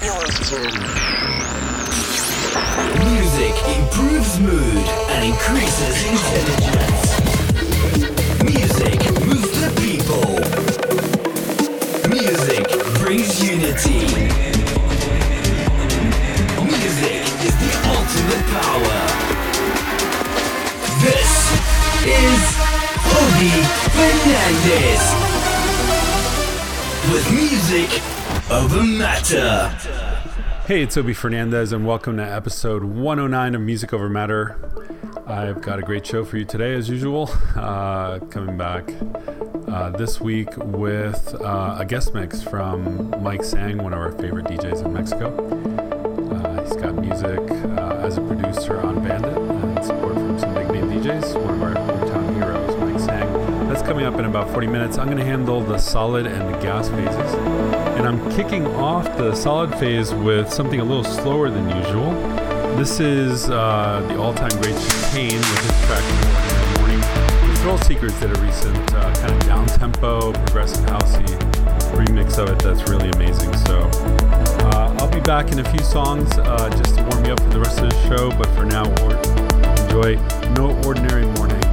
Music improves mood and increases intelligence. Music moves the people. Music brings unity. Music is the ultimate power. This is Obi Fernandez with music over matter. Hey, it's Obi Fernandez, and welcome to episode 109 of Music Over Matter. I've got a great show for you today, as usual. Uh, coming back uh, this week with uh, a guest mix from Mike Sang, one of our favorite DJs in Mexico. 40 minutes. I'm going to handle the solid and the gas phases. And I'm kicking off the solid phase with something a little slower than usual. This is uh, the all-time great Chicane with his track "Morning Morning." The Thrill Seekers did a recent uh, kind of down-tempo, progressive housey remix of it that's really amazing. So uh, I'll be back in a few songs uh, just to warm you up for the rest of the show. But for now, enjoy "No Ordinary Morning."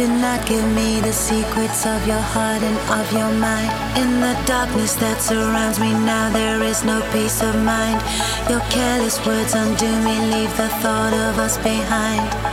Could not give me the secrets of your heart and of your mind. In the darkness that surrounds me now, there is no peace of mind. Your careless words undo me, leave the thought of us behind.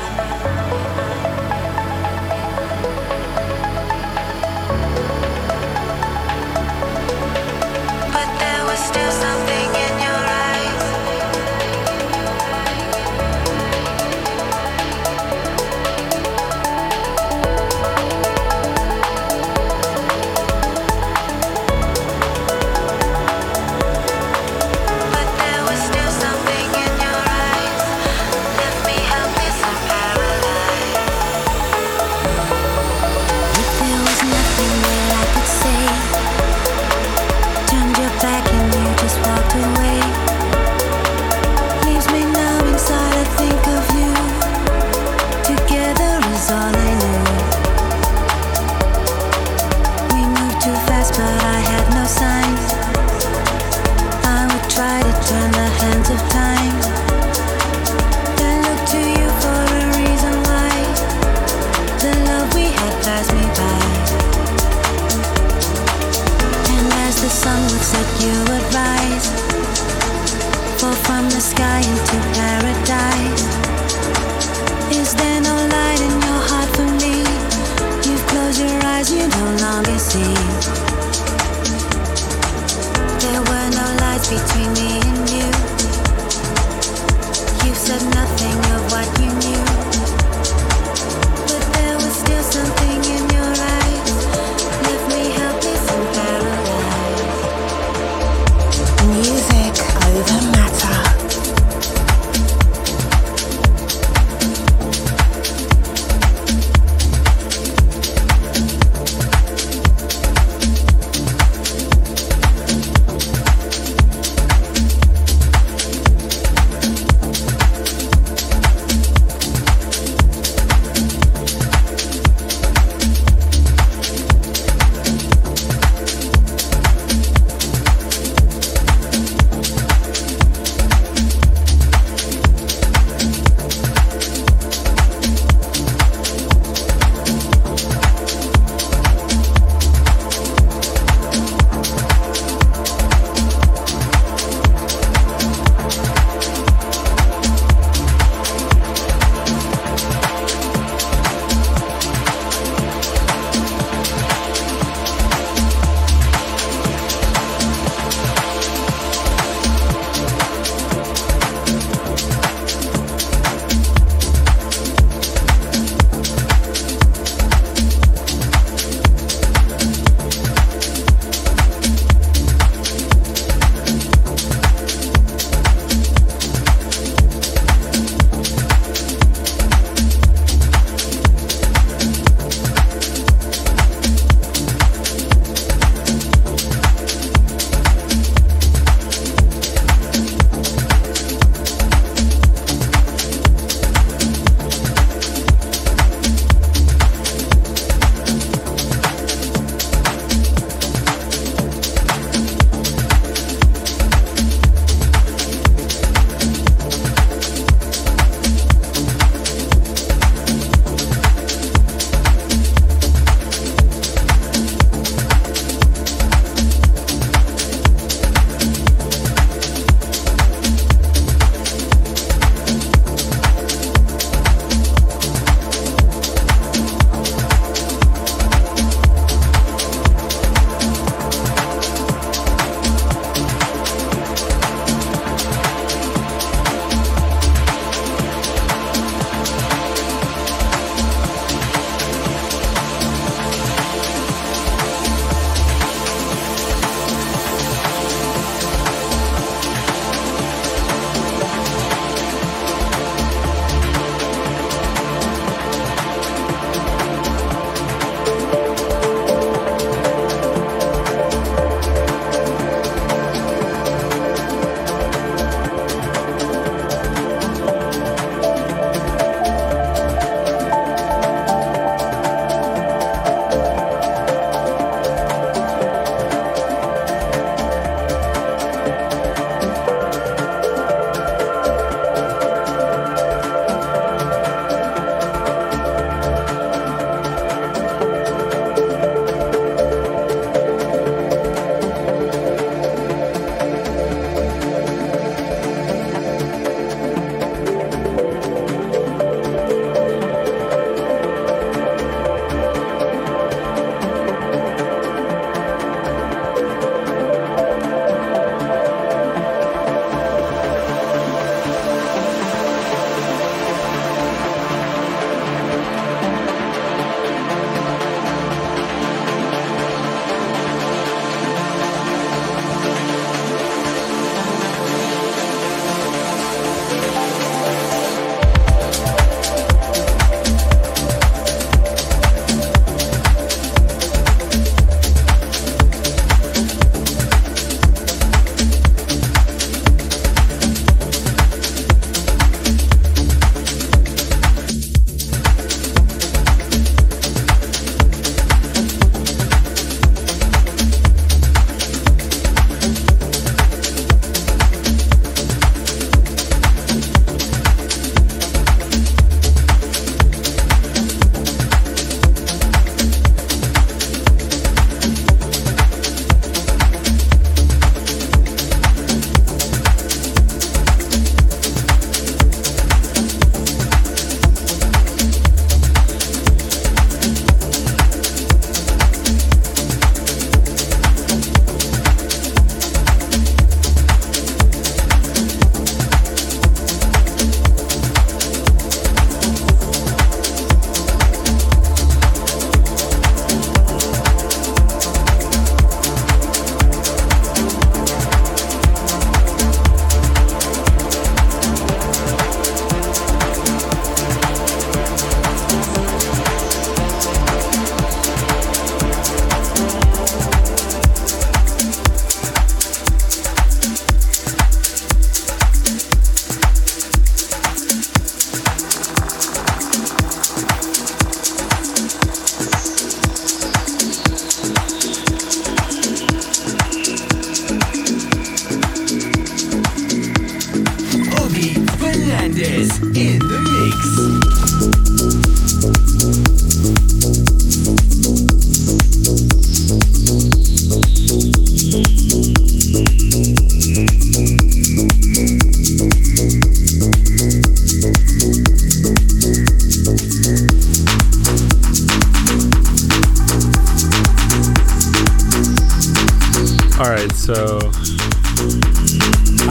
So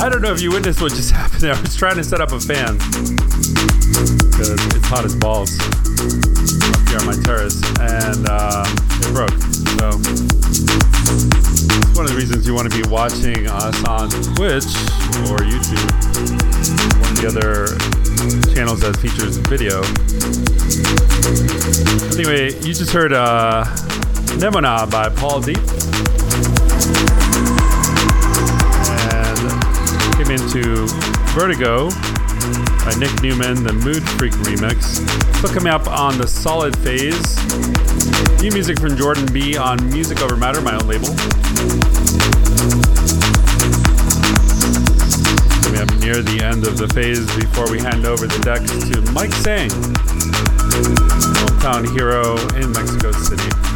I don't know if you witnessed what just happened there. I was trying to set up a fan because it's hot as balls up here on my terrace, and uh, it broke. So it's one of the reasons you want to be watching us on Twitch or YouTube, one of the other channels that features video. Anyway, you just heard uh, Nemona by Paul Deep. Into Vertigo by Nick Newman, the Mood Freak remix. Look him up on the Solid Phase. New music from Jordan B on Music Over Matter, my own label. We have near the end of the phase before we hand over the decks to Mike Sang, hometown hero in Mexico City.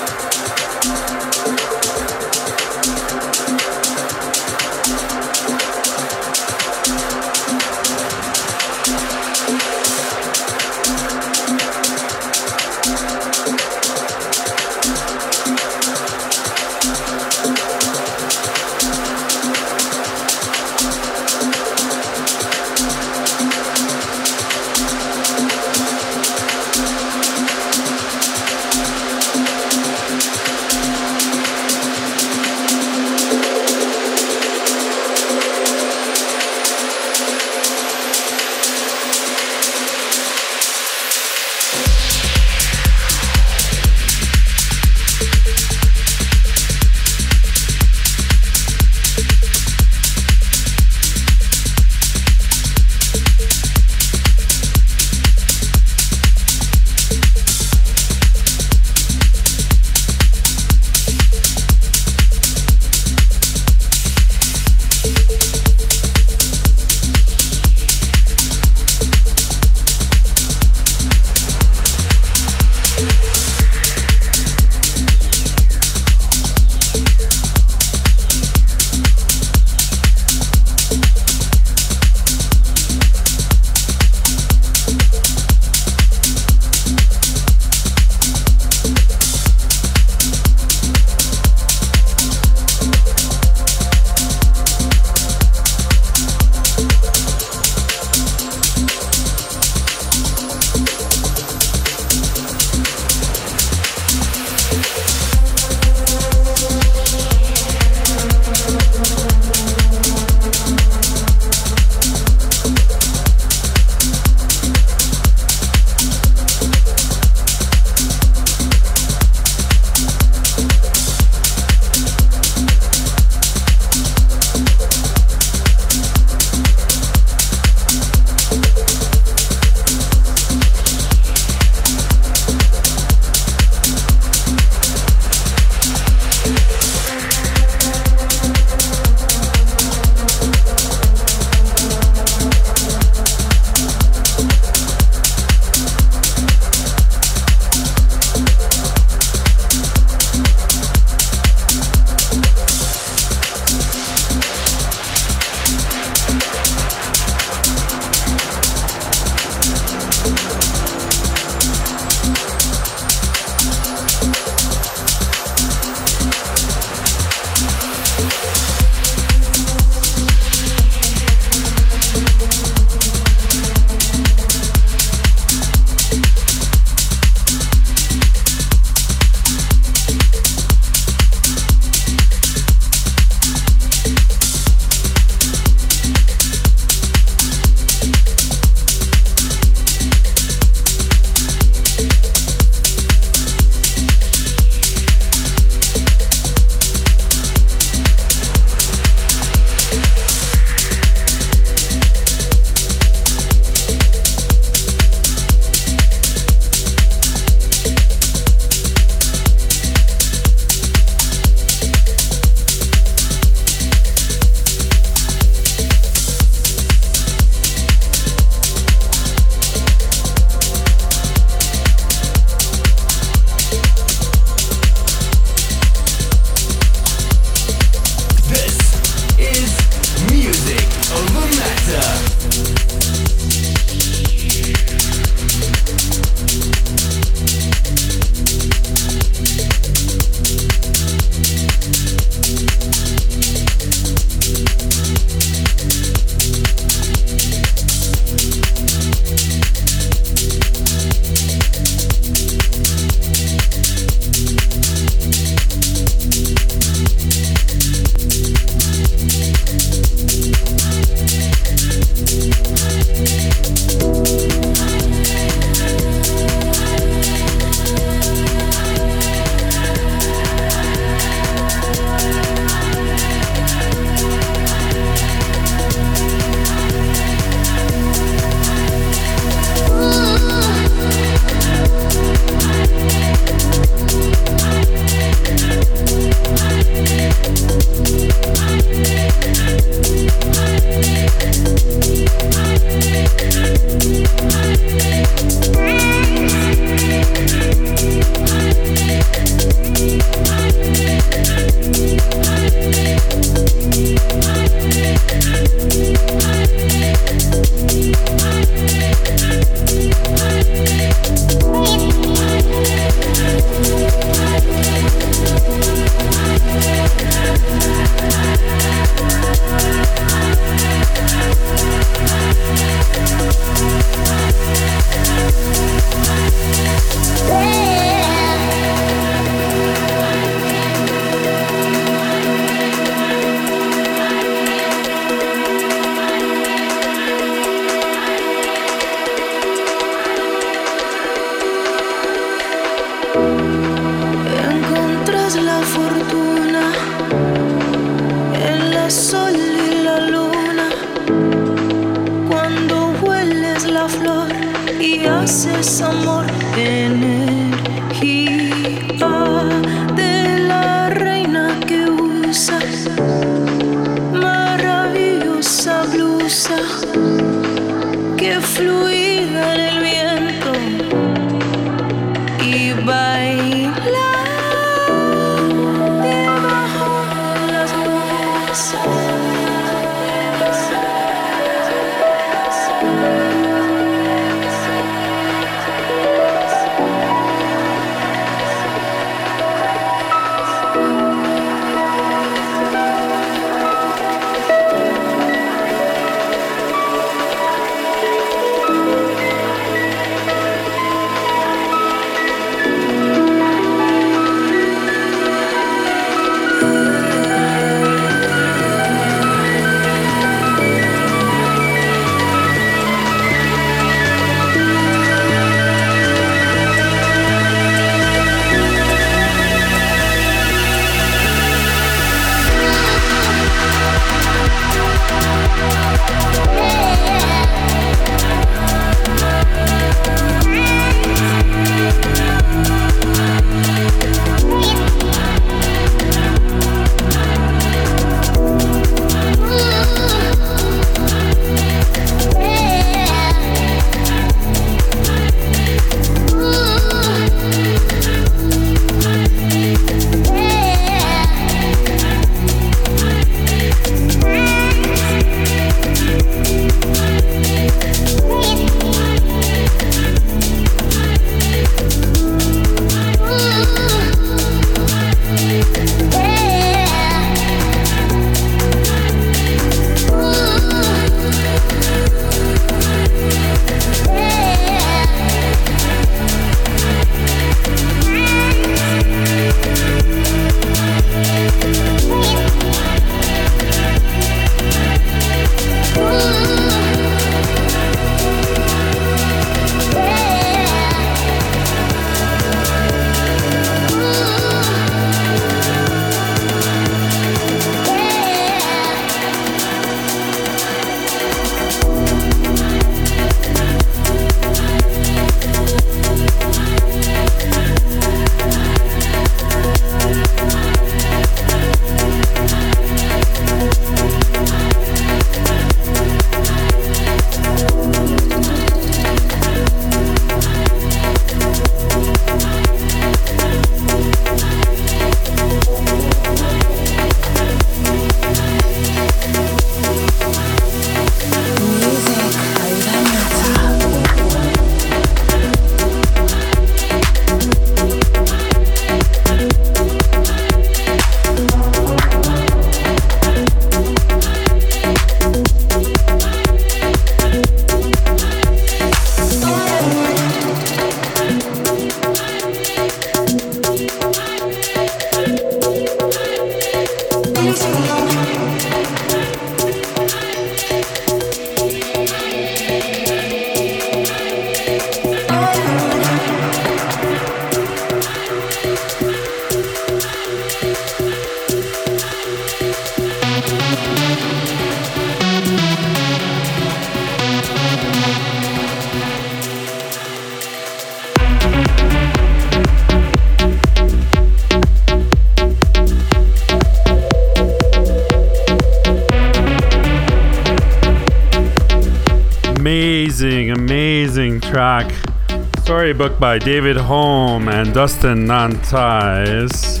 Storybook by David Holm and Dustin Nantais.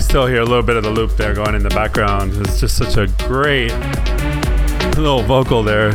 Still hear a little bit of the loop there going in the background. It's just such a great little vocal there.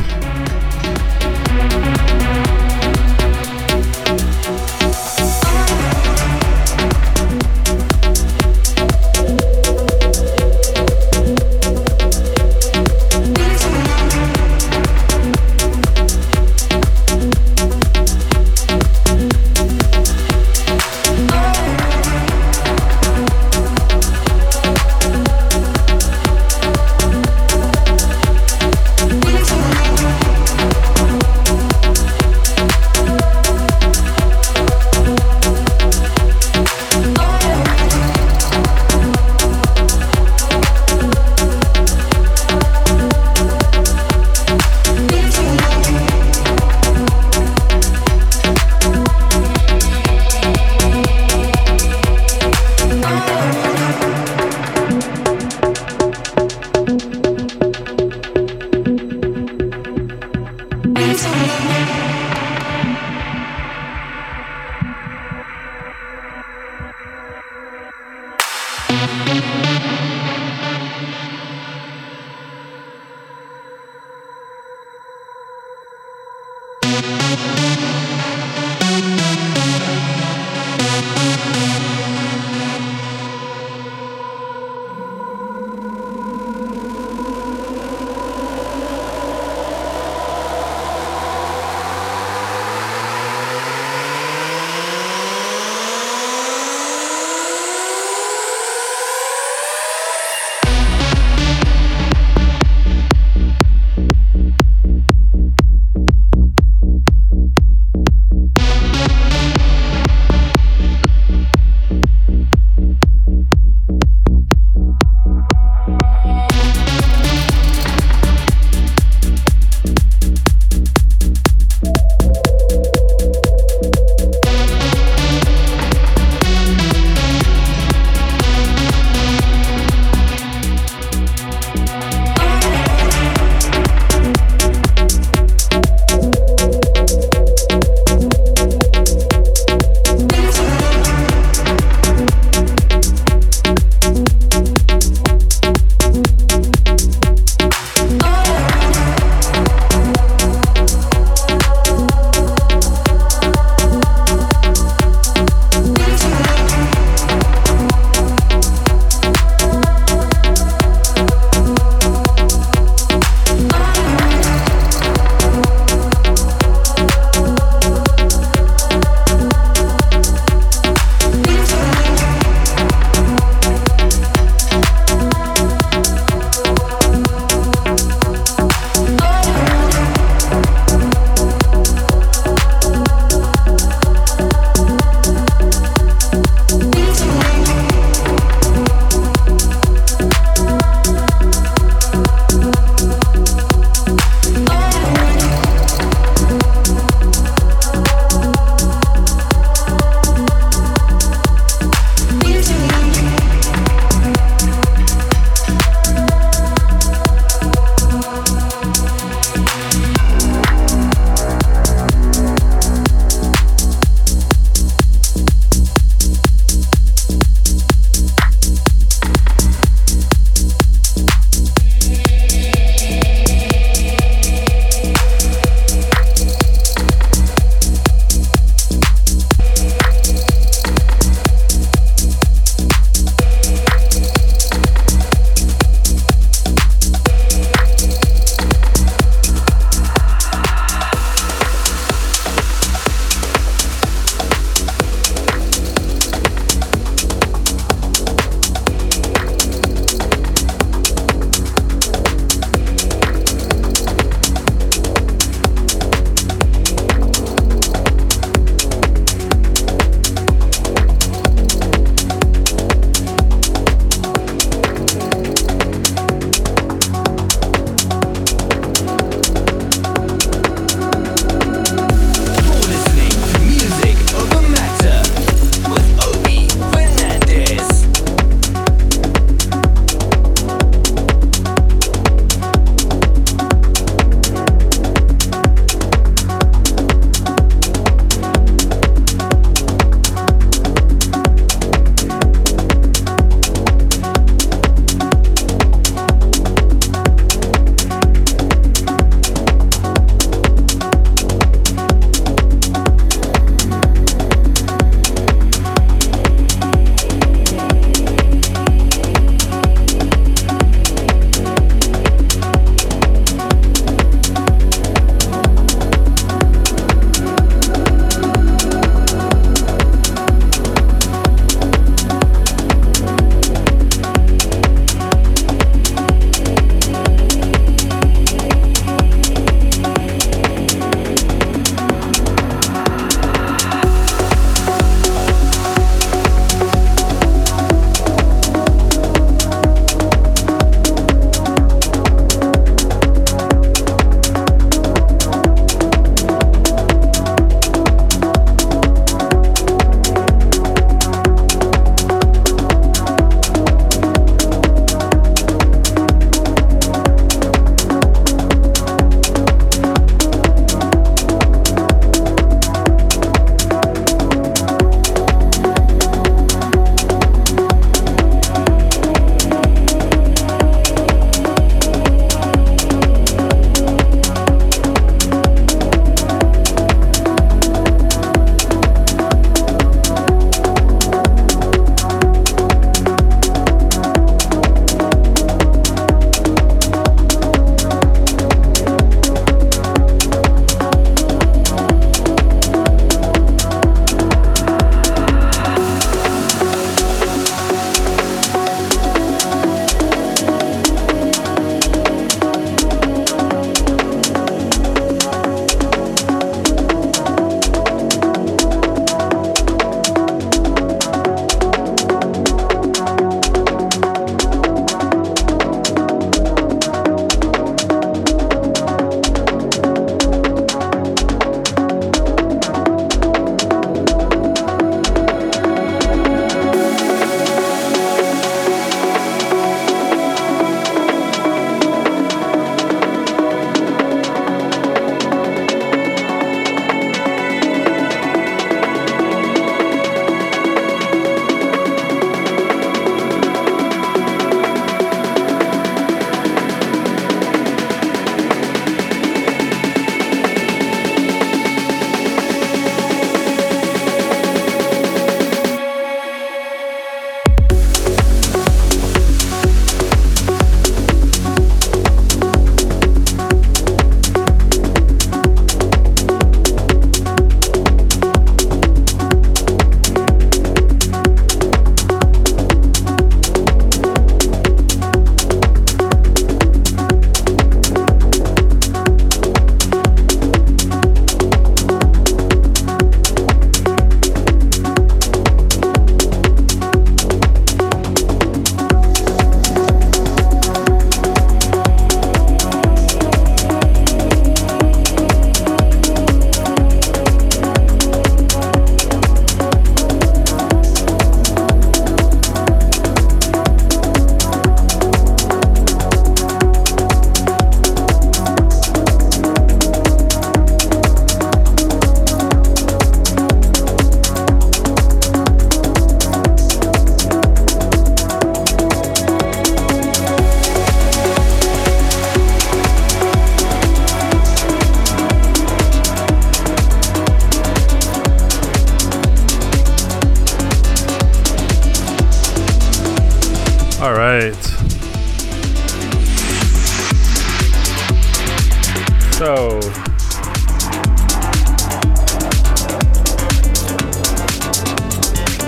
So,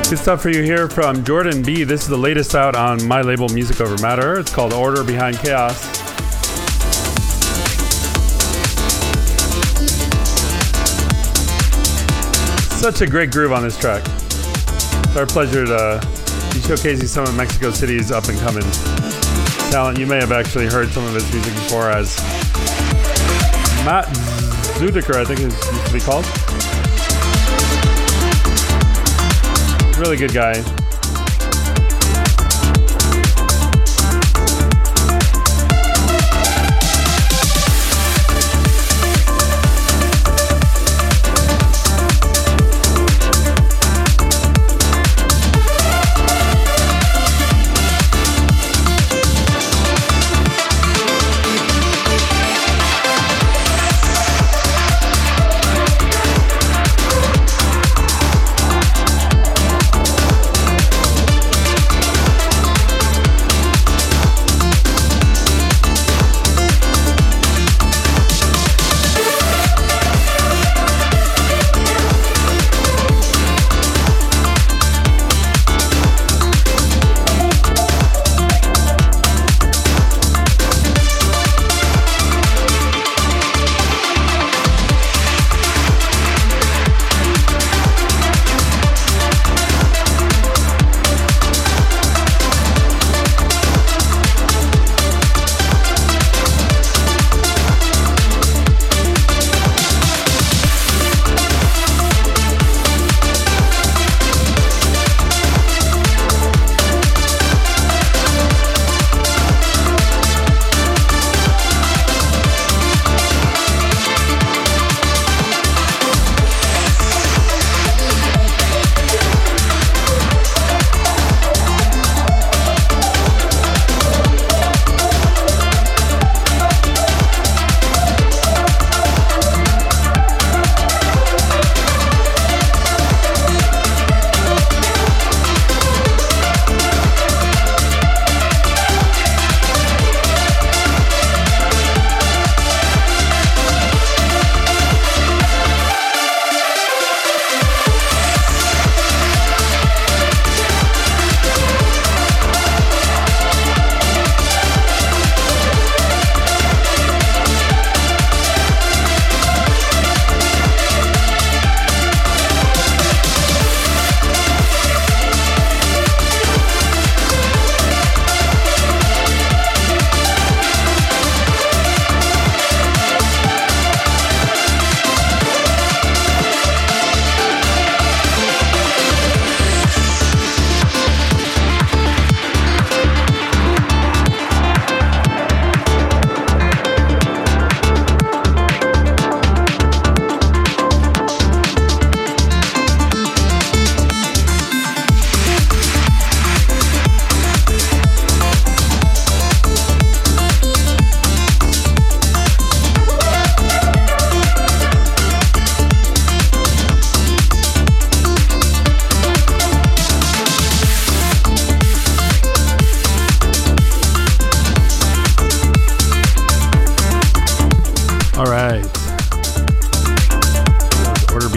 good stuff for you here from Jordan B. This is the latest out on my label Music Over Matter. It's called Order Behind Chaos. Such a great groove on this track. It's our pleasure to be showcasing some of Mexico City's up and coming talent. You may have actually heard some of his music before as Matt Zudiker, I think is used to be called. Really good guy.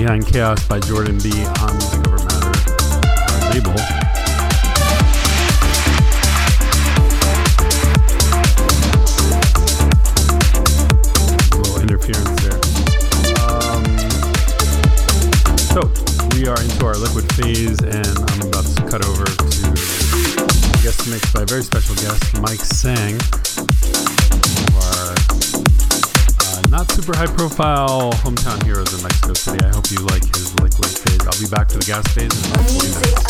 Behind Chaos by Jordan B. on Music Over Matter label. Little interference there. Um, so, we are into our liquid phase, and I'm about to cut over to guest mix by a very special guest, Mike Sang. Not super high profile hometown heroes in Mexico City. I hope you like his liquid phase. I'll be back to the gas phase in about 40 minutes.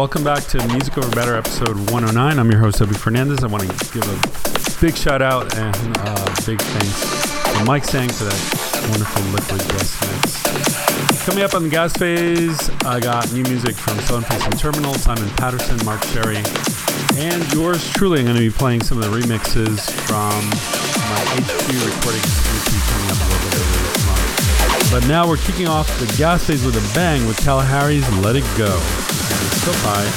Welcome back to Music Over Matter, episode 109. I'm your host, Obie Fernandez. I want to give a big shout out and uh, big thanks to Mike Sang for that wonderful liquid guest mix. Coming up on the gas phase, I got new music from Stoneface and Terminal, Simon Patterson, Mark Sherry, and yours truly. I'm going to be playing some of the remixes from my HQ recording coming up a little bit later this month. But now we're kicking off the gas phase with a bang with Kalahari's Let It Go. So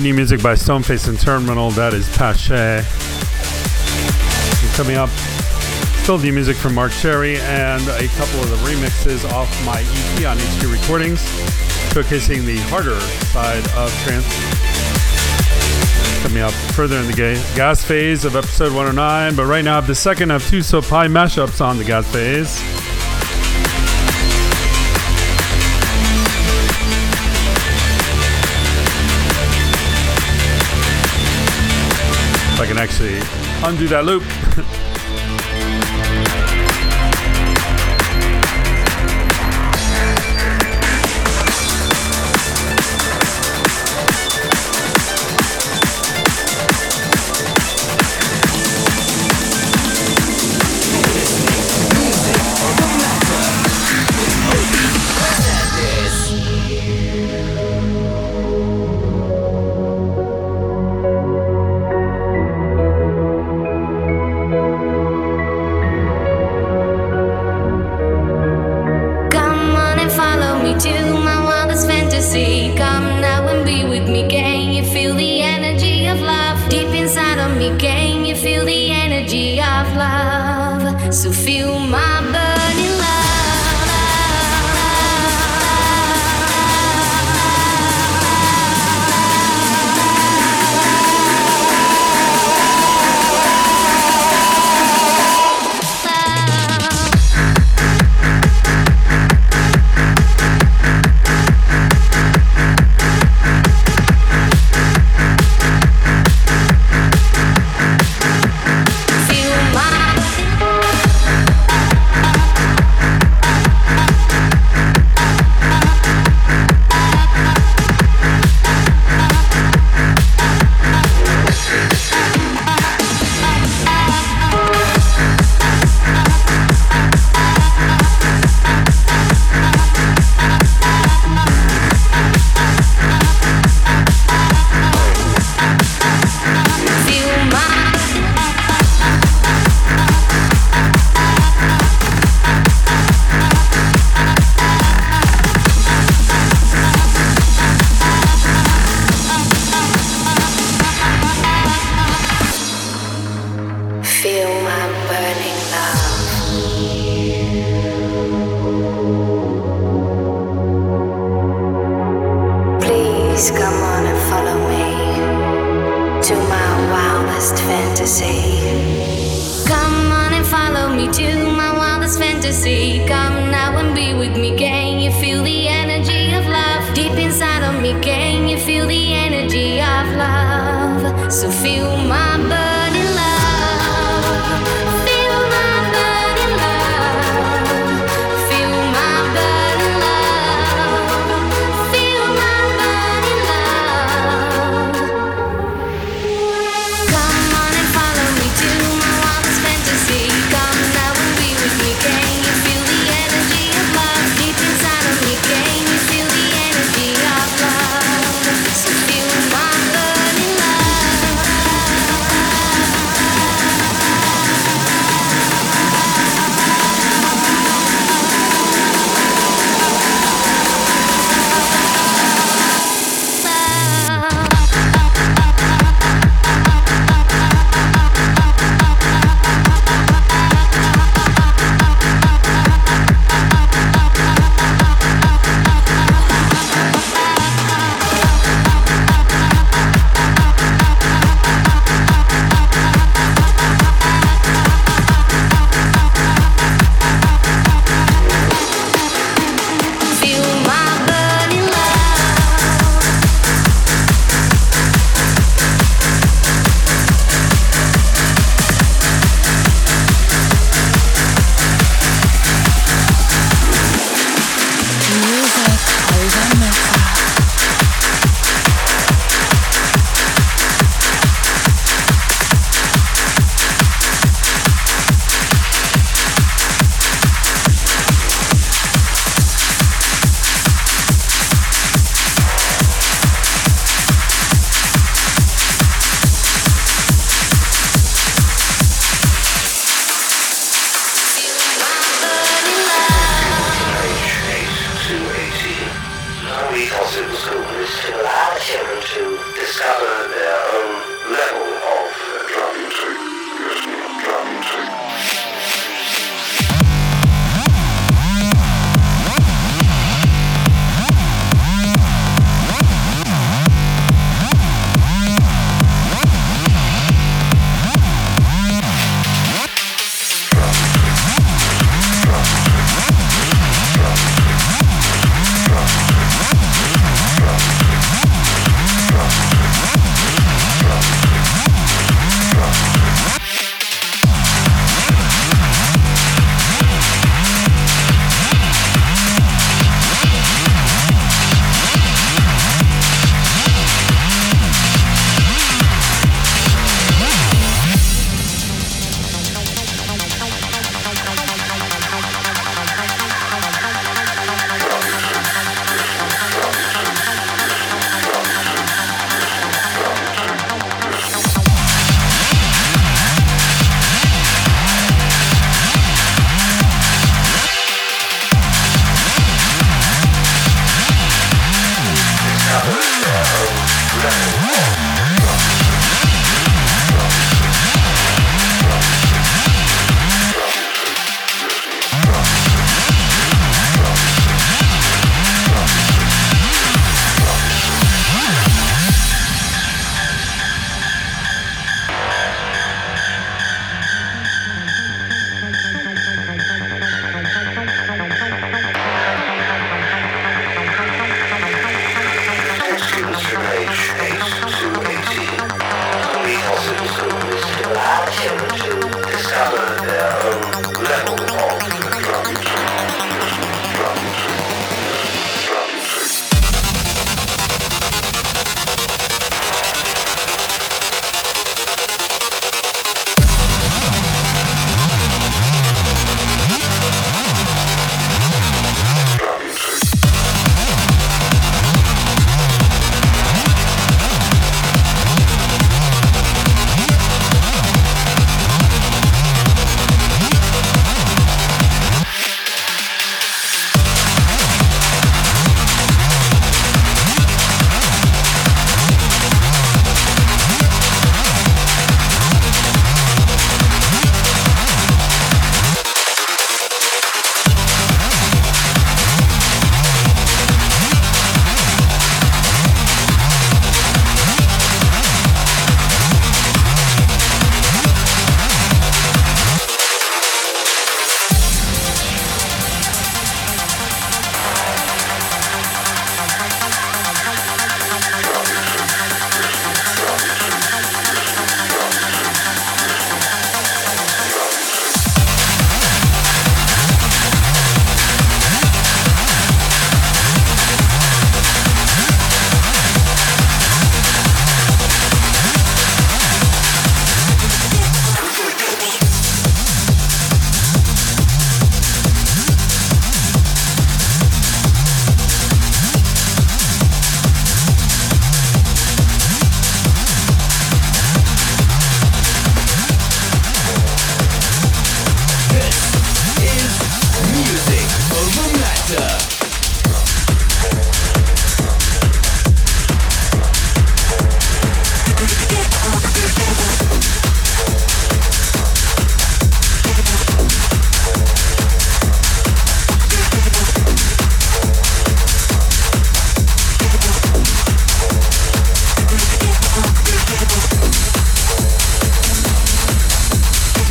New music by Stoneface and Terminal, that is Pache. Coming up, still new music from Mark Sherry and a couple of the remixes off my EP on HQ Recordings, showcasing the harder side of trance. Coming up further in the gas phase of episode 109, but right now, the second of two So Pie mashups on the gas phase. I can actually undo that loop.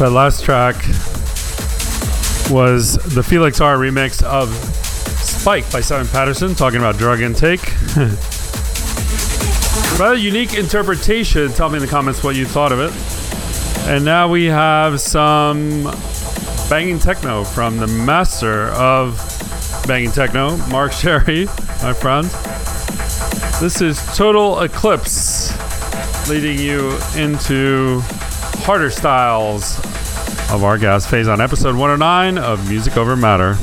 That last track was the Felix R remix of Spike by Simon Patterson, talking about drug intake. Rather unique interpretation. Tell me in the comments what you thought of it. And now we have some banging techno from the master of banging techno, Mark Sherry, my friend. This is Total Eclipse, leading you into harder styles of our gas phase on episode 109 of Music Over Matter.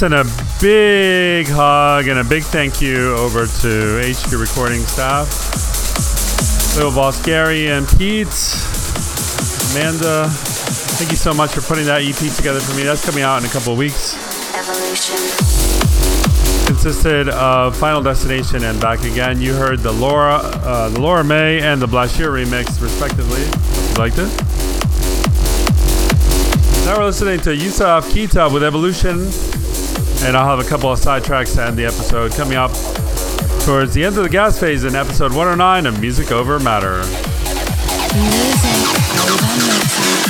Send a big hug and a big thank you over to HQ Recording staff, Little Boss Gary and Pete, Amanda. Thank you so much for putting that EP together for me. That's coming out in a couple of weeks. Evolution. Consisted of Final Destination and Back Again. You heard the Laura, uh, the Laura May and the Blashier remix, respectively. You liked it? Now we're listening to Yusuf Kitab with Evolution, and I'll have a couple of sidetracks to end the episode coming up towards the end of the gas phase in episode 109 of Music Over Matter. Music over matter.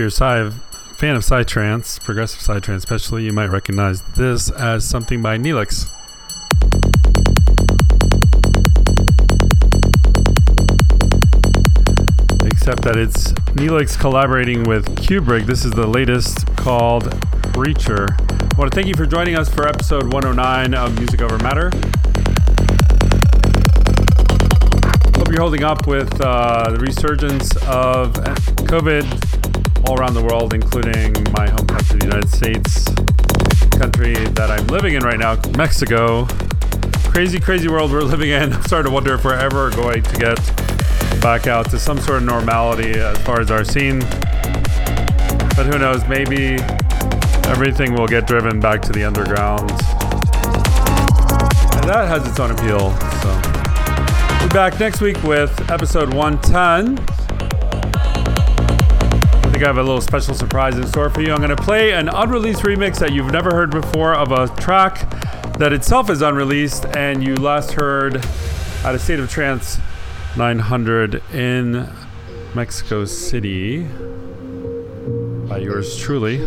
you're a sci- fan of psytrance, progressive psytrance especially, you might recognize this as something by Neelix. Except that it's Neelix collaborating with Kubrick. This is the latest called Reacher. I want to thank you for joining us for episode 109 of Music Over Matter. Hope you're holding up with uh, the resurgence of COVID all around the world, including my home country, the United States, country that I'm living in right now, Mexico. Crazy, crazy world we're living in. I'm starting to wonder if we're ever going to get back out to some sort of normality as far as our scene. But who knows? Maybe everything will get driven back to the underground. And that has its own appeal. So, we'll be back next week with episode 110. I think I have a little special surprise in store for you. I'm going to play an unreleased remix that you've never heard before of a track that itself is unreleased and you last heard at a State of Trance 900 in Mexico City by yours truly.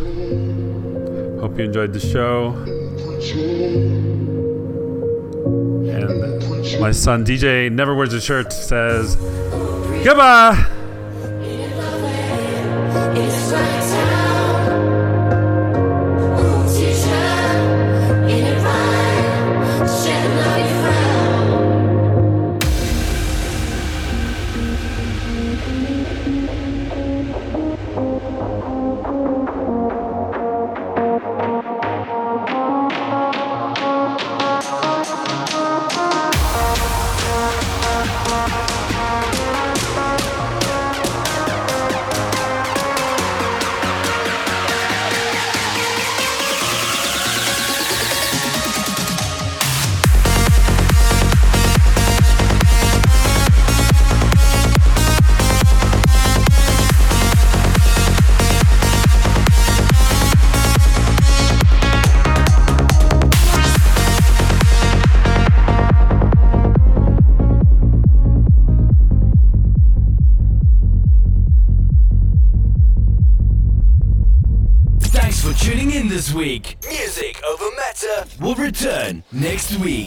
Hope you enjoyed the show. And my son DJ never wears a shirt says goodbye. Return next week.